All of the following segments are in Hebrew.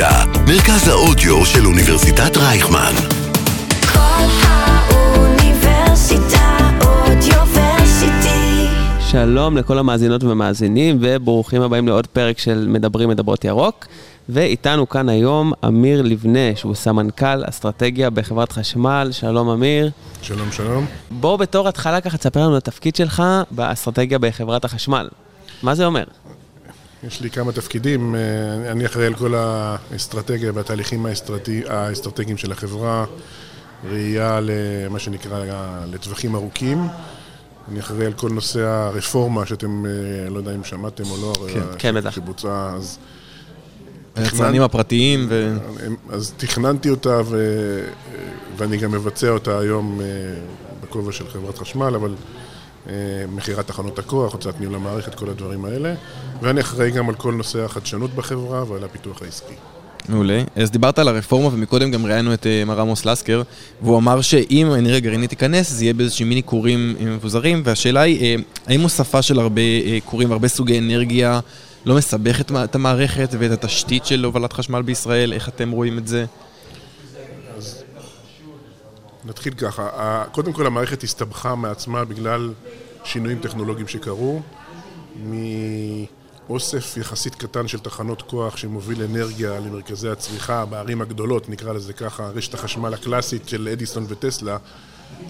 אוניברסיטה, מרכז האודיו של אוניברסיטת רייכמן. כל האוניברסיטה אודיוורסיטי. שלום לכל המאזינות ומאזינים, וברוכים הבאים לעוד פרק של מדברים מדברות ירוק. ואיתנו כאן היום אמיר לבנה, שהוא סמנכ"ל אסטרטגיה בחברת חשמל. שלום אמיר. שלום, שלום. בוא בתור התחלה ככה תספר לנו את התפקיד שלך באסטרטגיה בחברת החשמל. מה זה אומר? יש לי כמה תפקידים. אה, אני אחראי על כל האסטרטגיה והתהליכים האסטרטגיים של החברה, ראייה למה שנקרא לטווחים ארוכים. אני אחראי על כל נושא הרפורמה שאתם, אה, לא יודע אם שמעתם או לא, כן, כן, בטח. שבוצעה אז. היצרנים הפרטיים ו... אז תכננתי אותה ו... ואני גם מבצע אותה היום אה, בכובע של חברת חשמל, אבל אה, מכירת תחנות הכוח, הוצאת ניהול המערכת, כל הדברים האלה. ואני אחראי גם על כל נושא החדשנות בחברה ועל הפיתוח העסקי. מעולה. אז דיברת על הרפורמה ומקודם גם ראיינו את אה, מר עמוס לסקר והוא אמר שאם האנרגיה הגרעינית תיכנס זה יהיה באיזשהם מיני כורים אה, מבוזרים והשאלה היא אה, האם הוספה של הרבה אה, כורים והרבה סוגי אנרגיה לא מה- את המערכת ואת התשתית של הובלת חשמל בישראל? איך אתם רואים את זה? נתחיל ככה, קודם כל המערכת הסתבכה מעצמה בגלל שינויים טכנולוגיים שקרו, מאוסף יחסית קטן של תחנות כוח שמוביל אנרגיה למרכזי הצריכה בערים הגדולות, נקרא לזה ככה, רשת החשמל הקלאסית של אדיסון וטסלה,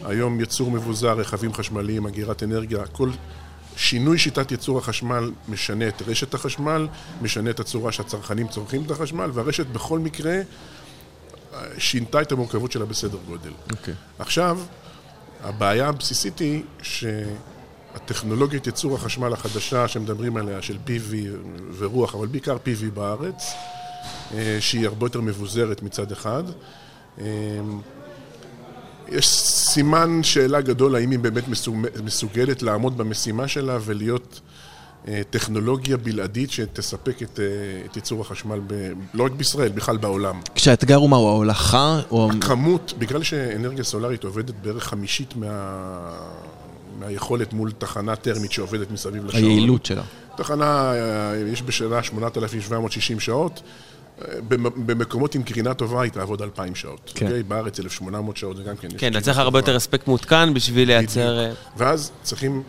היום ייצור מבוזר, רכבים חשמליים, אגירת אנרגיה, כל שינוי שיטת ייצור החשמל משנה את רשת החשמל, משנה את הצורה שהצרכנים צורכים את החשמל, והרשת בכל מקרה שינתה את המורכבות שלה בסדר גודל. אוקיי. עכשיו, הבעיה הבסיסית היא שהטכנולוגיית ייצור החשמל החדשה שמדברים עליה, של PV ורוח, אבל בעיקר PV בארץ, אה, שהיא הרבה יותר מבוזרת מצד אחד. אה, יש סימן שאלה גדול האם היא באמת מסוג- מסוגלת לעמוד במשימה שלה ולהיות טכנולוגיה בלעדית שתספק את, אה, את ייצור החשמל, ב, לא רק בישראל, בכלל בעולם. כשהאתגר הוא מה? הוא ההולכה? או... כמות, בגלל שאנרגיה סולארית עובדת בערך חמישית מה... מהיכולת מול תחנה טרמית שעובדת מסביב לשעון. היעילות שלה. תחנה, אה, יש בשנה 8,760 שעות, אה, במ- במקומות עם קרינה טובה היא תעבוד 2,000 שעות. כן. אוקיי? בארץ 1,800 שעות זה גם כן. כן, אתה צריך הרבה. יותר הספק מעודכן בשביל לייצר... אה, ואז צריכים,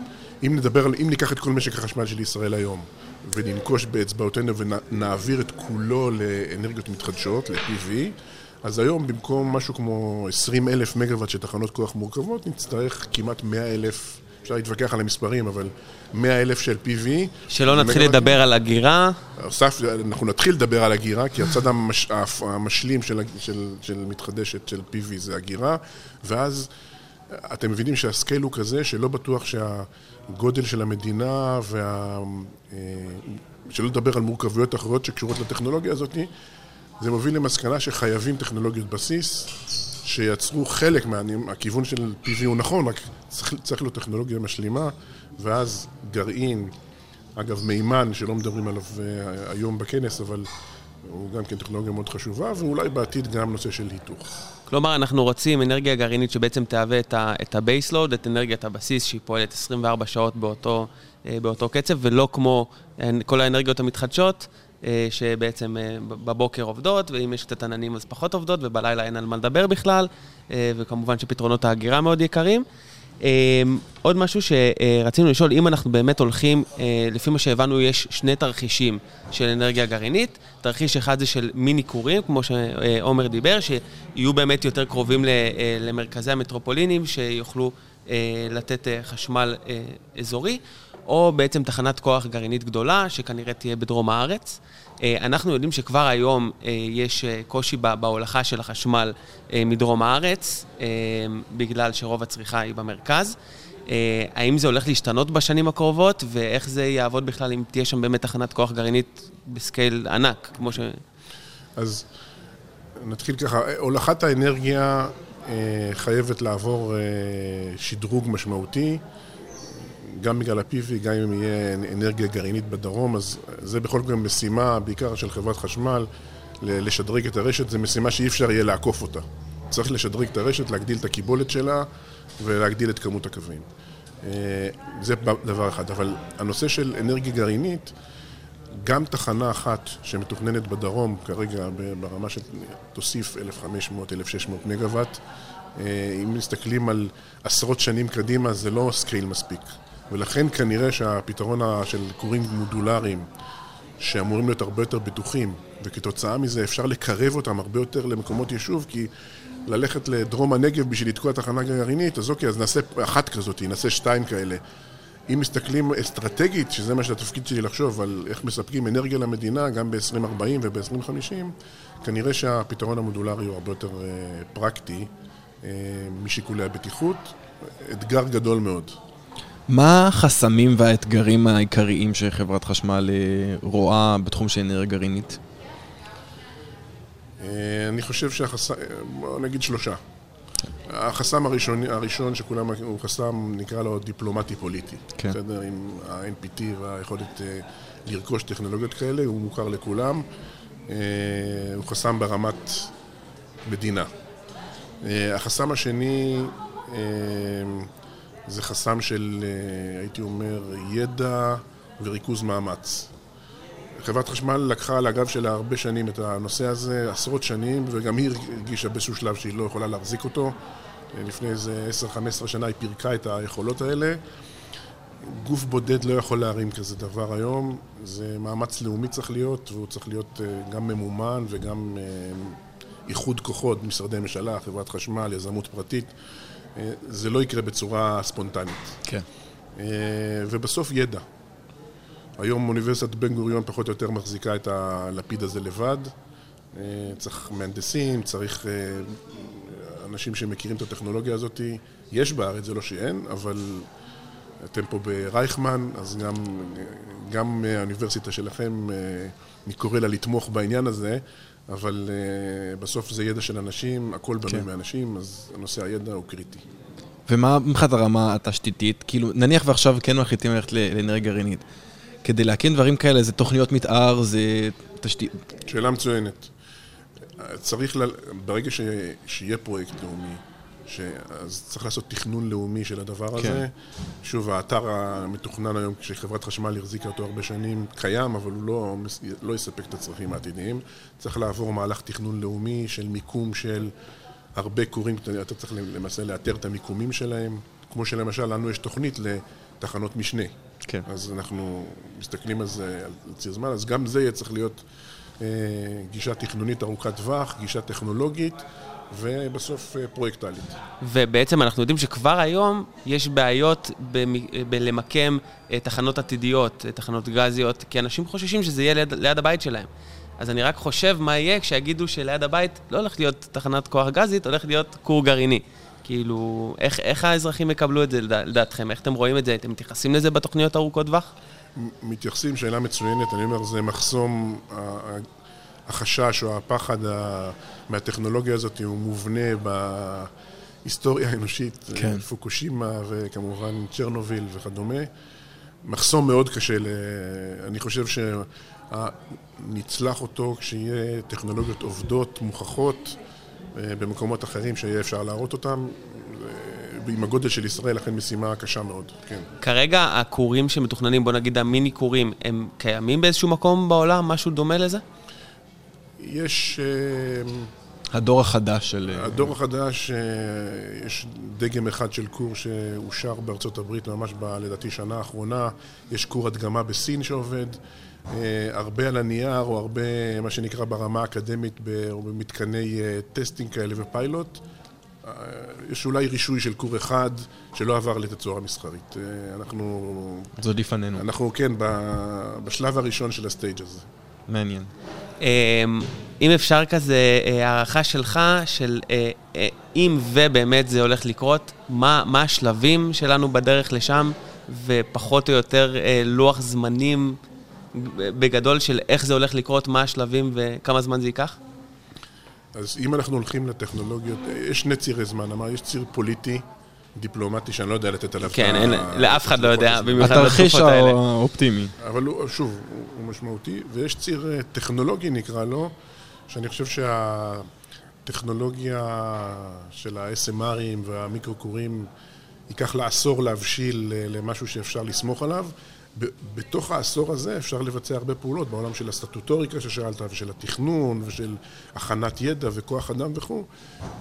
אם נדבר על, אם ניקח את כל משק החשמל של ישראל היום, וננקוש באצבעותינו ונעביר את כולו לאנרגיות מתחדשות, ל-PV, אז היום במקום משהו כמו 20 אלף מגוואט של תחנות כוח מורכבות, נצטרך כמעט 100 אלף, אפשר להתווכח על המספרים, אבל 100 אלף של PV. שלא נתחיל. לדבר על הגירה. הוסף, אנחנו נתחיל לדבר על הגירה, כי הצד המש, המשלים של, של, של מתחדשת, של PV, זה הגירה, ואז אתם מבינים שהסקייל הוא כזה שלא בטוח שהגודל של המדינה וה... אה, שלא לדבר על מורכבויות אחרות שקשורות לטכנולוגיה הזאת, זה מוביל למסקנה שחייבים טכנולוגיות בסיס שייצרו חלק מהכיוון של PV הוא נכון, רק צריך, צריך להיות טכנולוגיה משלימה, ואז גרעין, אגב מימן, שלא מדברים עליו אה, היום בכנס, אבל הוא גם כן טכנולוגיה מאוד חשובה, ואולי בעתיד גם נושא של היתוך. כלומר, אנחנו רוצים אנרגיה גרעינית שבעצם תהווה את ה- את ה-baseload, את אנרגיית הבסיס, שהיא פועלת 24 שעות באותו, אה, באותו קצב, ולא כמו כל האנרגיות המתחדשות, אה, שבעצם אה, בבוקר עובדות, ואם יש קצת עננים אז פחות עובדות, ובלילה אין על מה לדבר בכלל, וכמובן שפתרונות ההגירה מאוד יקרים. אה, עוד משהו שרצינו לשאול, אם אנחנו באמת הולכים, אה, לפי מה שהבנו, יש שני תרחישים של אנרגיה גרעינית. תרחיש אחד זה של מיני כורים, כמו שעומר דיבר, שיהיו באמת יותר קרובים אה, למרכזי המטרופולינים, שיוכלו אה, לתת חשמל אזורי, או בעצם תחנת כוח גרעינית גדולה, שכנראה תהיה בדרום הארץ. אה, אנחנו יודעים שכבר היום אה, יש אה, קושי בהולכה של החשמל מדרום הארץ, בגלל שרוב הצריכה היא במרכז. האם זה הולך להשתנות בשנים הקרובות, ואיך זה יעבוד בכלל אם תהיה שם באמת תחנת כוח גרעינית בסקייל ענק, כמו ש... אז נתחיל ככה, הולכת האנרגיה חייבת לעבור שדרוג משמעותי, גם בגלל ה-PV, גם אם יהיה אנרגיה גרעינית בדרום, אז זה בכל זאת משימה, בעיקר של חברת חשמל, לשדרג את הרשת, זו משימה שאי אפשר יהיה לעקוף אותה. צריך לשדרג את הרשת, להגדיל את הקיבולת שלה ולהגדיל את כמות הקווים. אה, זה דבר אחד, אבל הנושא של אנרגיה גרעינית, גם תחנה אחת שמתוכננת בדרום כרגע ברמה של תוסיף 1,500-1,600 מגוואט. אם מסתכלים על עשרות שנים קדימה זה לא scale מספיק. ולכן כנראה שהפתרון של כורים מודולריים שאמורים להיות הרבה יותר בטוחים, וכתוצאה מזה אפשר לקרב אותם הרבה יותר למקומות יישוב, כי ללכת לדרום הנגב בשביל לתקוע תחנה גרעינית, אז אוקיי, אז נעשה אחת כזאת, נעשה שתיים כאלה. אם מסתכלים אסטרטגית, שזה מה שהתפקיד שלי לחשוב על איך מספקים אנרגיה למדינה, גם ב-2040 וב-2050, כנראה שהפתרון המודולרי הוא הרבה יותר אה, פרקטי אה, משיקולי הבטיחות. אתגר גדול מאוד. מה החסמים והאתגרים העיקריים שחברת חשמל אה, רואה בתחום של אנרגיה גרעינית? אה, אני חושב שהחסם, בוא נגיד שלושה. החסם הראשון, הראשון שכולם, הוא חסם, נקרא לו דיפלומטי-פוליטי. כן. בסדר? עם ה-NPT והיכולת אה, לרכוש טכנולוגיות כאלה, הוא מוכר לכולם. אה, הוא חסם ברמת מדינה. אה, החסם השני אה, זה חסם של, אה, הייתי אומר, ידע וריכוז מאמץ. חברת חשמל לקחה על הגב שלה הרבה שנים את הנושא הזה, עשרות שנים, וגם היא הרגישה באיזשהו שלב שהיא לא יכולה להחזיק אותו. לפני איזה 10-15 שנה היא פירקה את היכולות האלה. גוף בודד לא יכול להרים כזה דבר היום, זה מאמץ לאומי צריך להיות, והוא צריך להיות אה, גם ממומן וגם אה, איחוד כוחות, משרדי ממשלה, חברת חשמל, יזמות פרטית. אה, זה לא יקרה בצורה ספונטנית. כן. אה, ובסוף ידע. היום אוניברסיטת בן גוריון פחות או יותר מחזיקה את הלפיד הזה לבד. אה, צריך מהנדסים, צריך אנשים שמכירים את הטכנולוגיה הזאת. יש בארץ, זה לא שאין, אבל אתם פה ברייכמן, אז גם, גם האוניברסיטה שלכם, אני קורא לה לתמוך בעניין הזה, אבל אה, בסוף זה ידע של אנשים, הכל בנוי כן. מאנשים, אז נושא הידע הוא קריטי. ומה מבחינת הרמה התשתיתית? כאילו, נניח ועכשיו כן מחליטים ללכת לאנרגיה גרעינית. כדי להקים דברים כאלה, זה תוכניות מתאר, זה תשתית... שאלה מצוינת. צריך, ל... ברגע ש... שיהיה פרויקט לאומי. אז צריך לעשות תכנון לאומי של הדבר הזה. כן. שוב, האתר המתוכנן היום, כשחברת חשמל החזיקה אותו הרבה שנים, קיים, אבל הוא לא, לא יספק את הצרכים העתידיים. צריך לעבור מהלך תכנון לאומי של מיקום של הרבה כורים, אתה צריך למעשה לאתר את המיקומים שלהם. כמו שלמשל, לנו יש תוכנית לתחנות משנה. כן. אז אנחנו מסתכלים על זה, על ציר זמן, אז גם זה יהיה צריך להיות גישה תכנונית ארוכת טווח, גישה טכנולוגית, ובסוף אה, פרויקטלית. ובעצם אנחנו יודעים שכבר היום יש בעיות בלמקם אה, תחנות עתידיות, אה, תחנות גזיות, כי אנשים חוששים שזה יהיה ליד, ליד הבית שלהם. אז אני רק חושב מה יהיה כשיגידו שליד הבית לא הולך להיות תחנת כוח גזית, הולך להיות כור גרעיני. כאילו, איך, איך האזרחים יקבלו את זה לדע- לדעתכם? איך אתם רואים את זה? אתם מתייחסים לזה בתוכניות ארוכות טווח? מתייחסים, שאלה מצוינת, אני אומר, זה מחסום, החשש או הפחד מהטכנולוגיה הזאת הוא מובנה בהיסטוריה האנושית, כן. אה, פוקושימה וכמובן צ'רנוביל וכדומה. מחסום מאוד קשה, ל... אני חושב שנצלח אותו כשיהיה טכנולוגיות עובדות, מוכחות, אה, במקומות אחרים שיהיה אפשר להראות אותם. עם הגודל של ישראל, לכן משימה קשה מאוד, כן. כרגע הכורים שמתוכננים, בוא נגיד המיני כורים, הם קיימים באיזשהו מקום בעולם? משהו דומה לזה? יש... אה, הדור החדש של... אה, הדור החדש, אה, יש דגם אחד של קור שאושר בארצות הברית ממש ב, לדעתי שנה האחרונה, יש קור הדגמה בסין שעובד, הרבה על הנייר או הרבה מה שנקרא ברמה האקדמית או במתקני testing כאלה ופיילוט. יש אולי רישוי של כור אחד שלא עבר לתצורה מסחרית. אה, אנחנו, זה עוד לפנינו. אנחנו כן בשלב הראשון של ה stage הזה. מעניין. אמ, אם אפשר כזה, אה, הערכה שלך, של אה, אם ובאמת זה הולך לקרות, מה, מה השלבים שלנו בדרך לשם, ופחות או יותר לוח זמנים בגדול של איך זה הולך לקרות, מה השלבים וכמה זמן זה ייקח? אז אם אנחנו הולכים לטכנולוגיות, יש שני צירי זמן, אמר, יש ציר פוליטי, דיפלומטי, שאני לא יודע לתת עליו... כן, אין, לאף אחד לא יודע, במיוחד התרחיש בתקופות האלה. האופטימי. אבל הוא, שוב, הוא, הוא משמעותי, ויש ציר אה, טכנולוגי נקרא לו, שאני חושב שהטכנולוגיה של ה-SMRים והמיקרו-קורים ייקח לה עשור להבשיל אה, למשהו שאפשר לסמוך עליו. ב- בתוך העשור הזה אפשר לבצע הרבה פעולות בעולם של הסטטוטוריקה ששאלת, ושל התכנון, ושל הכנת ידע וכוח אדם וכו',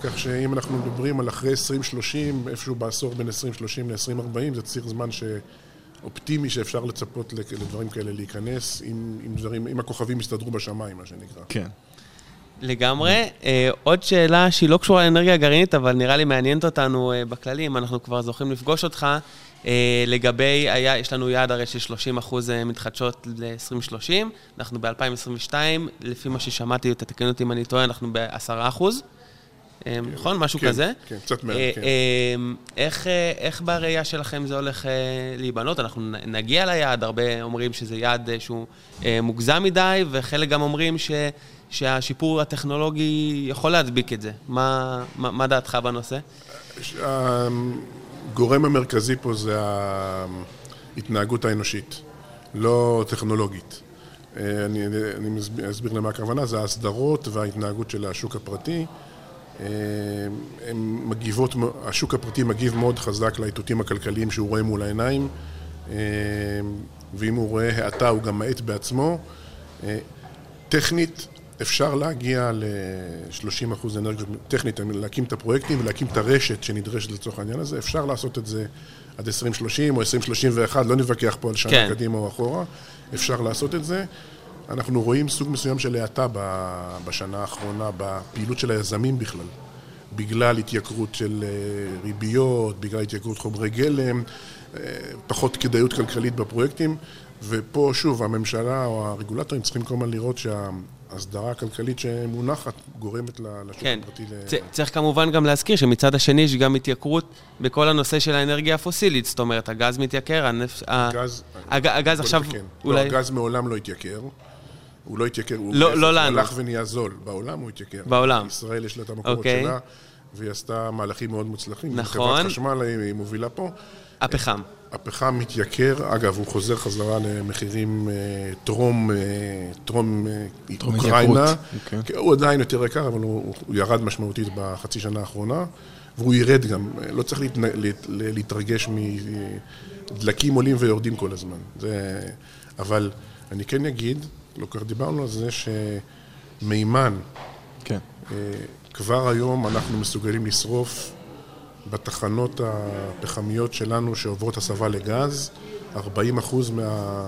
כך שאם אנחנו מדברים על אחרי 2030, איפשהו בעשור בין 2030 ל-2040, זה ציר זמן ש... אופטימי שאפשר לצפות לדברים כאלה להיכנס, אם, אם, דברים, אם הכוכבים יסתדרו בשמיים, מה שנקרא. כן. לגמרי. אה, עוד שאלה שהיא לא קשורה לאנרגיה גרעינית, אבל נראה לי מעניינת אותנו אה, בכללי, אם אנחנו כבר זוכים לפגוש אותך, לגבי, היה, יש לנו יעד הרי של 30 אחוז אה, מתחדשות ל-2030, אנחנו ב-2022, לפי מה ששמעתי, תתקן אותי אם אני טועה, אנחנו ב-10 אחוז. אה, נכון? משהו כן, כזה? כן, קצת מעט, אה, כן. אה, איך, אה, איך בראייה שלכם זה הולך אה, להיבנות? אנחנו נגיע ליעד, הרבה אומרים שזה יעד אה, שהוא אה, מוגזם מדי, וחלק גם אומרים ש, שהשיפור הטכנולוגי יכול להדביק את זה. מה, מה, מה דעתך בנושא? הגורם המרכזי פה זה ההתנהגות האנושית, לא טכנולוגית. אה, אני, אני מסביר, אסביר למה הכוונה, זה ההסדרות וההתנהגות של השוק הפרטי. אה, הן מגיבות, השוק הפרטי מגיב מאוד חזק לאיתותים הכלכליים שהוא רואה מול העיניים, אה, ואם הוא רואה האטה הוא גם מאט בעצמו. טכנית אפשר להגיע ל-30% אנרגיות, טכנית, להקים את הפרויקטים ולהקים את הרשת שנדרשת לצורך העניין הזה, אפשר לעשות את זה עד 2030 או 2031, לא נתווכח פה על שנה כן. קדימה או אחורה, אפשר לעשות את זה. אנחנו רואים סוג מסוים של האטה בשנה האחרונה בפעילות של היזמים בכלל, בגלל התייקרות של אה, ריביות, בגלל התייקרות חומרי גלם, אה, פחות כדאיות כלכלית בפרויקטים, ופה שוב הממשלה או הרגולטורים צריכים כל הזמן לראות שההסדרה הכלכלית שמונחת גורמת לשוק כן. הפרטי ל... צ- צריך כמובן גם להזכיר שמצד השני יש גם התייקרות בכל הנושא של האנרגיה הפוסילית. זאת אומרת, הגז מתייקר, הנפט... ה- גז, הג- הגז עכשיו נתקן. אולי... לא, הגז מעולם לא התייקר. הוא לא התייקר, הוא לא- לא לנו. הלך ונהיה זול. בעולם הוא התייקר. בעולם. ישראל יש לה את המקורות אוקיי. שלה, והיא עשתה מהלכים מאוד מוצלחים. נכון. חברת חשמל היא מובילה פה. הפחם. הפחם מתייקר, אגב, הוא חוזר חזרה למחירים אה, טרום, אה, טרום, אה, טרום אוקראינה. התייקרות, אוקיי. כן, הוא עדיין יותר יקר, אבל הוא, הוא ירד משמעותית בחצי שנה האחרונה, והוא ירד גם. לא צריך להתנ... להת... להתרגש מדלקים עולים ויורדים כל הזמן. זה... אבל אני כן אגיד, לא כך דיברנו על זה, שמימן, כן. אה, כבר היום אנחנו מסוגלים לשרוף בתחנות הפחמיות שלנו שעוברות הסבה לגז, 40 אחוז מה...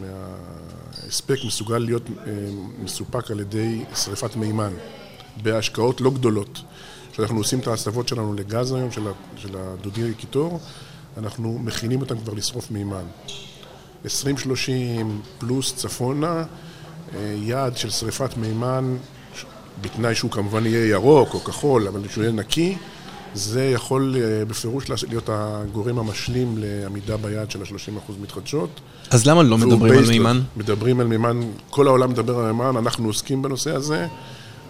מההספק מסוגל להיות אה, מסופק על ידי שריפת מימן, בהשקעות לא גדולות. כשאנחנו עושים את ההסבות שלנו לגז היום, של, הדודי קיטור, אנחנו מכינים אותם כבר לשרוף מימן. 2030 פלוס צפונה, אה, יעד של שריפת מימן, בתנאי שהוא כמובן יהיה ירוק או כחול, אבל שהוא יהיה נקי, זה יכול אה, בפירוש להיות הגורם המשלים לעמידה ביעד של ה-30% מתחדשות. אז למה לא מדברים על מימן? מדברים על מימן, כל העולם מדבר על מימן, אנחנו עוסקים בנושא הזה,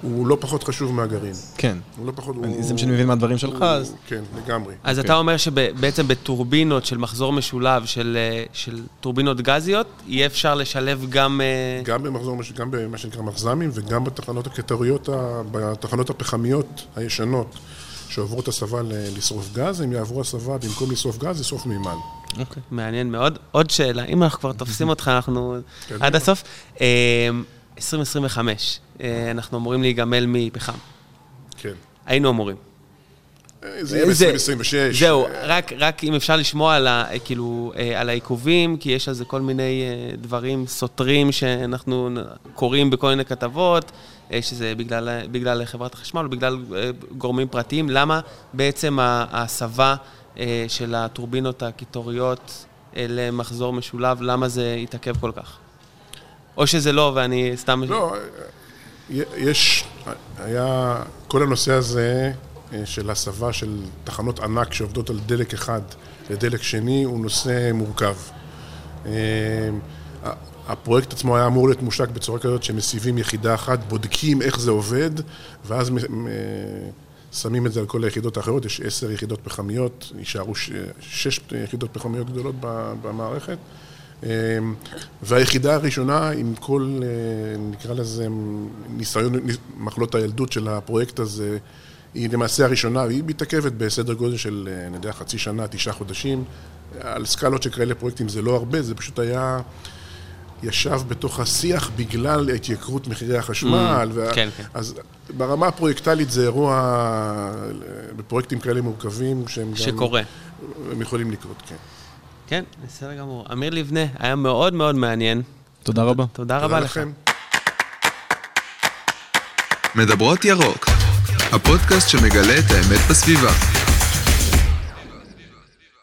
הוא לא פחות חשוב מהגרעין. כן. הוא לא פחות... אני- הוא- זה מה שאני מבין מהדברים שלך, הוא- אז... כן, לגמרי. אז אוקיי. אתה אומר שבעצם בטורבינות של מחזור משולב של, אה, של טורבינות גזיות, יהיה אפשר לשלב גם... אה, גם במחזור, גם במה שנקרא מחז"מים וגם בתחנות הקטריות, בתחנות הפחמיות הישנות שעוברות הסבה ל- לשרוף גז, הם יעברו הסבה, במקום לשרוף גז, לשרוף מימן. אוקיי. מעניין מאוד. עוד שאלה, אם אנחנו כבר תופסים אותך, אנחנו כן. עד הסוף. אה, 2025, אה, אנחנו אמורים להיגמל מפחם. כן. היינו אמורים. זה יהיה זה- ב-2026. זהו, רק, רק אם אפשר לשמוע על, ה, כאילו, אה, על העיכובים, כי יש על זה כל מיני אה, דברים סותרים שאנחנו קוראים בכל מיני כתבות, אה, שזה בגלל, בגלל חברת החשמל או בגלל אה, גורמים פרטיים. למה בעצם ההסבה אה, של הטורבינות הקיטוריות אה, למחזור משולב, למה זה התעכב כל כך? או שזה לא, ואני סתם... לא, יש, היה, כל הנושא הזה אה, של הסבה של תחנות ענק שעובדות על דלק אחד לדלק שני הוא נושא מורכב. אה, הפרויקט עצמו היה אמור להיות מושק בצורה כזאת שמסיבים יחידה אחת, בודקים איך זה עובד, ואז מ- שמים את זה על כל היחידות האחרות, יש עשר יחידות פחמיות, יישארו שש יחידות פחמיות גדולות במערכת. אה, והיחידה הראשונה, עם כל, אה, נקרא לזה, ניסיון, מחלות הילדות של הפרויקט הזה, היא למעשה הראשונה, והיא מתעכבת בסדר גודל של, אה, אני יודע, חצי שנה, תשעה חודשים. על סקלות שכאלה פרויקטים זה לא הרבה, זה פשוט היה... ישב בתוך השיח בגלל התייקרות מחירי החשמל. Mm, כן, כן. אז ברמה הפרויקטלית זה אירוע, אה, בפרויקטים כאלה מורכבים, שהם גם... שקורה. הם יכולים לקרות, כן. כן, בסדר גמור. אמיר לבנה, היה מאוד מאוד מעניין. תודה רבה. תודה רבה תודה לך. לכם. מדברות ירוק, הפודקאסט שמגלה את האמת בסביבה.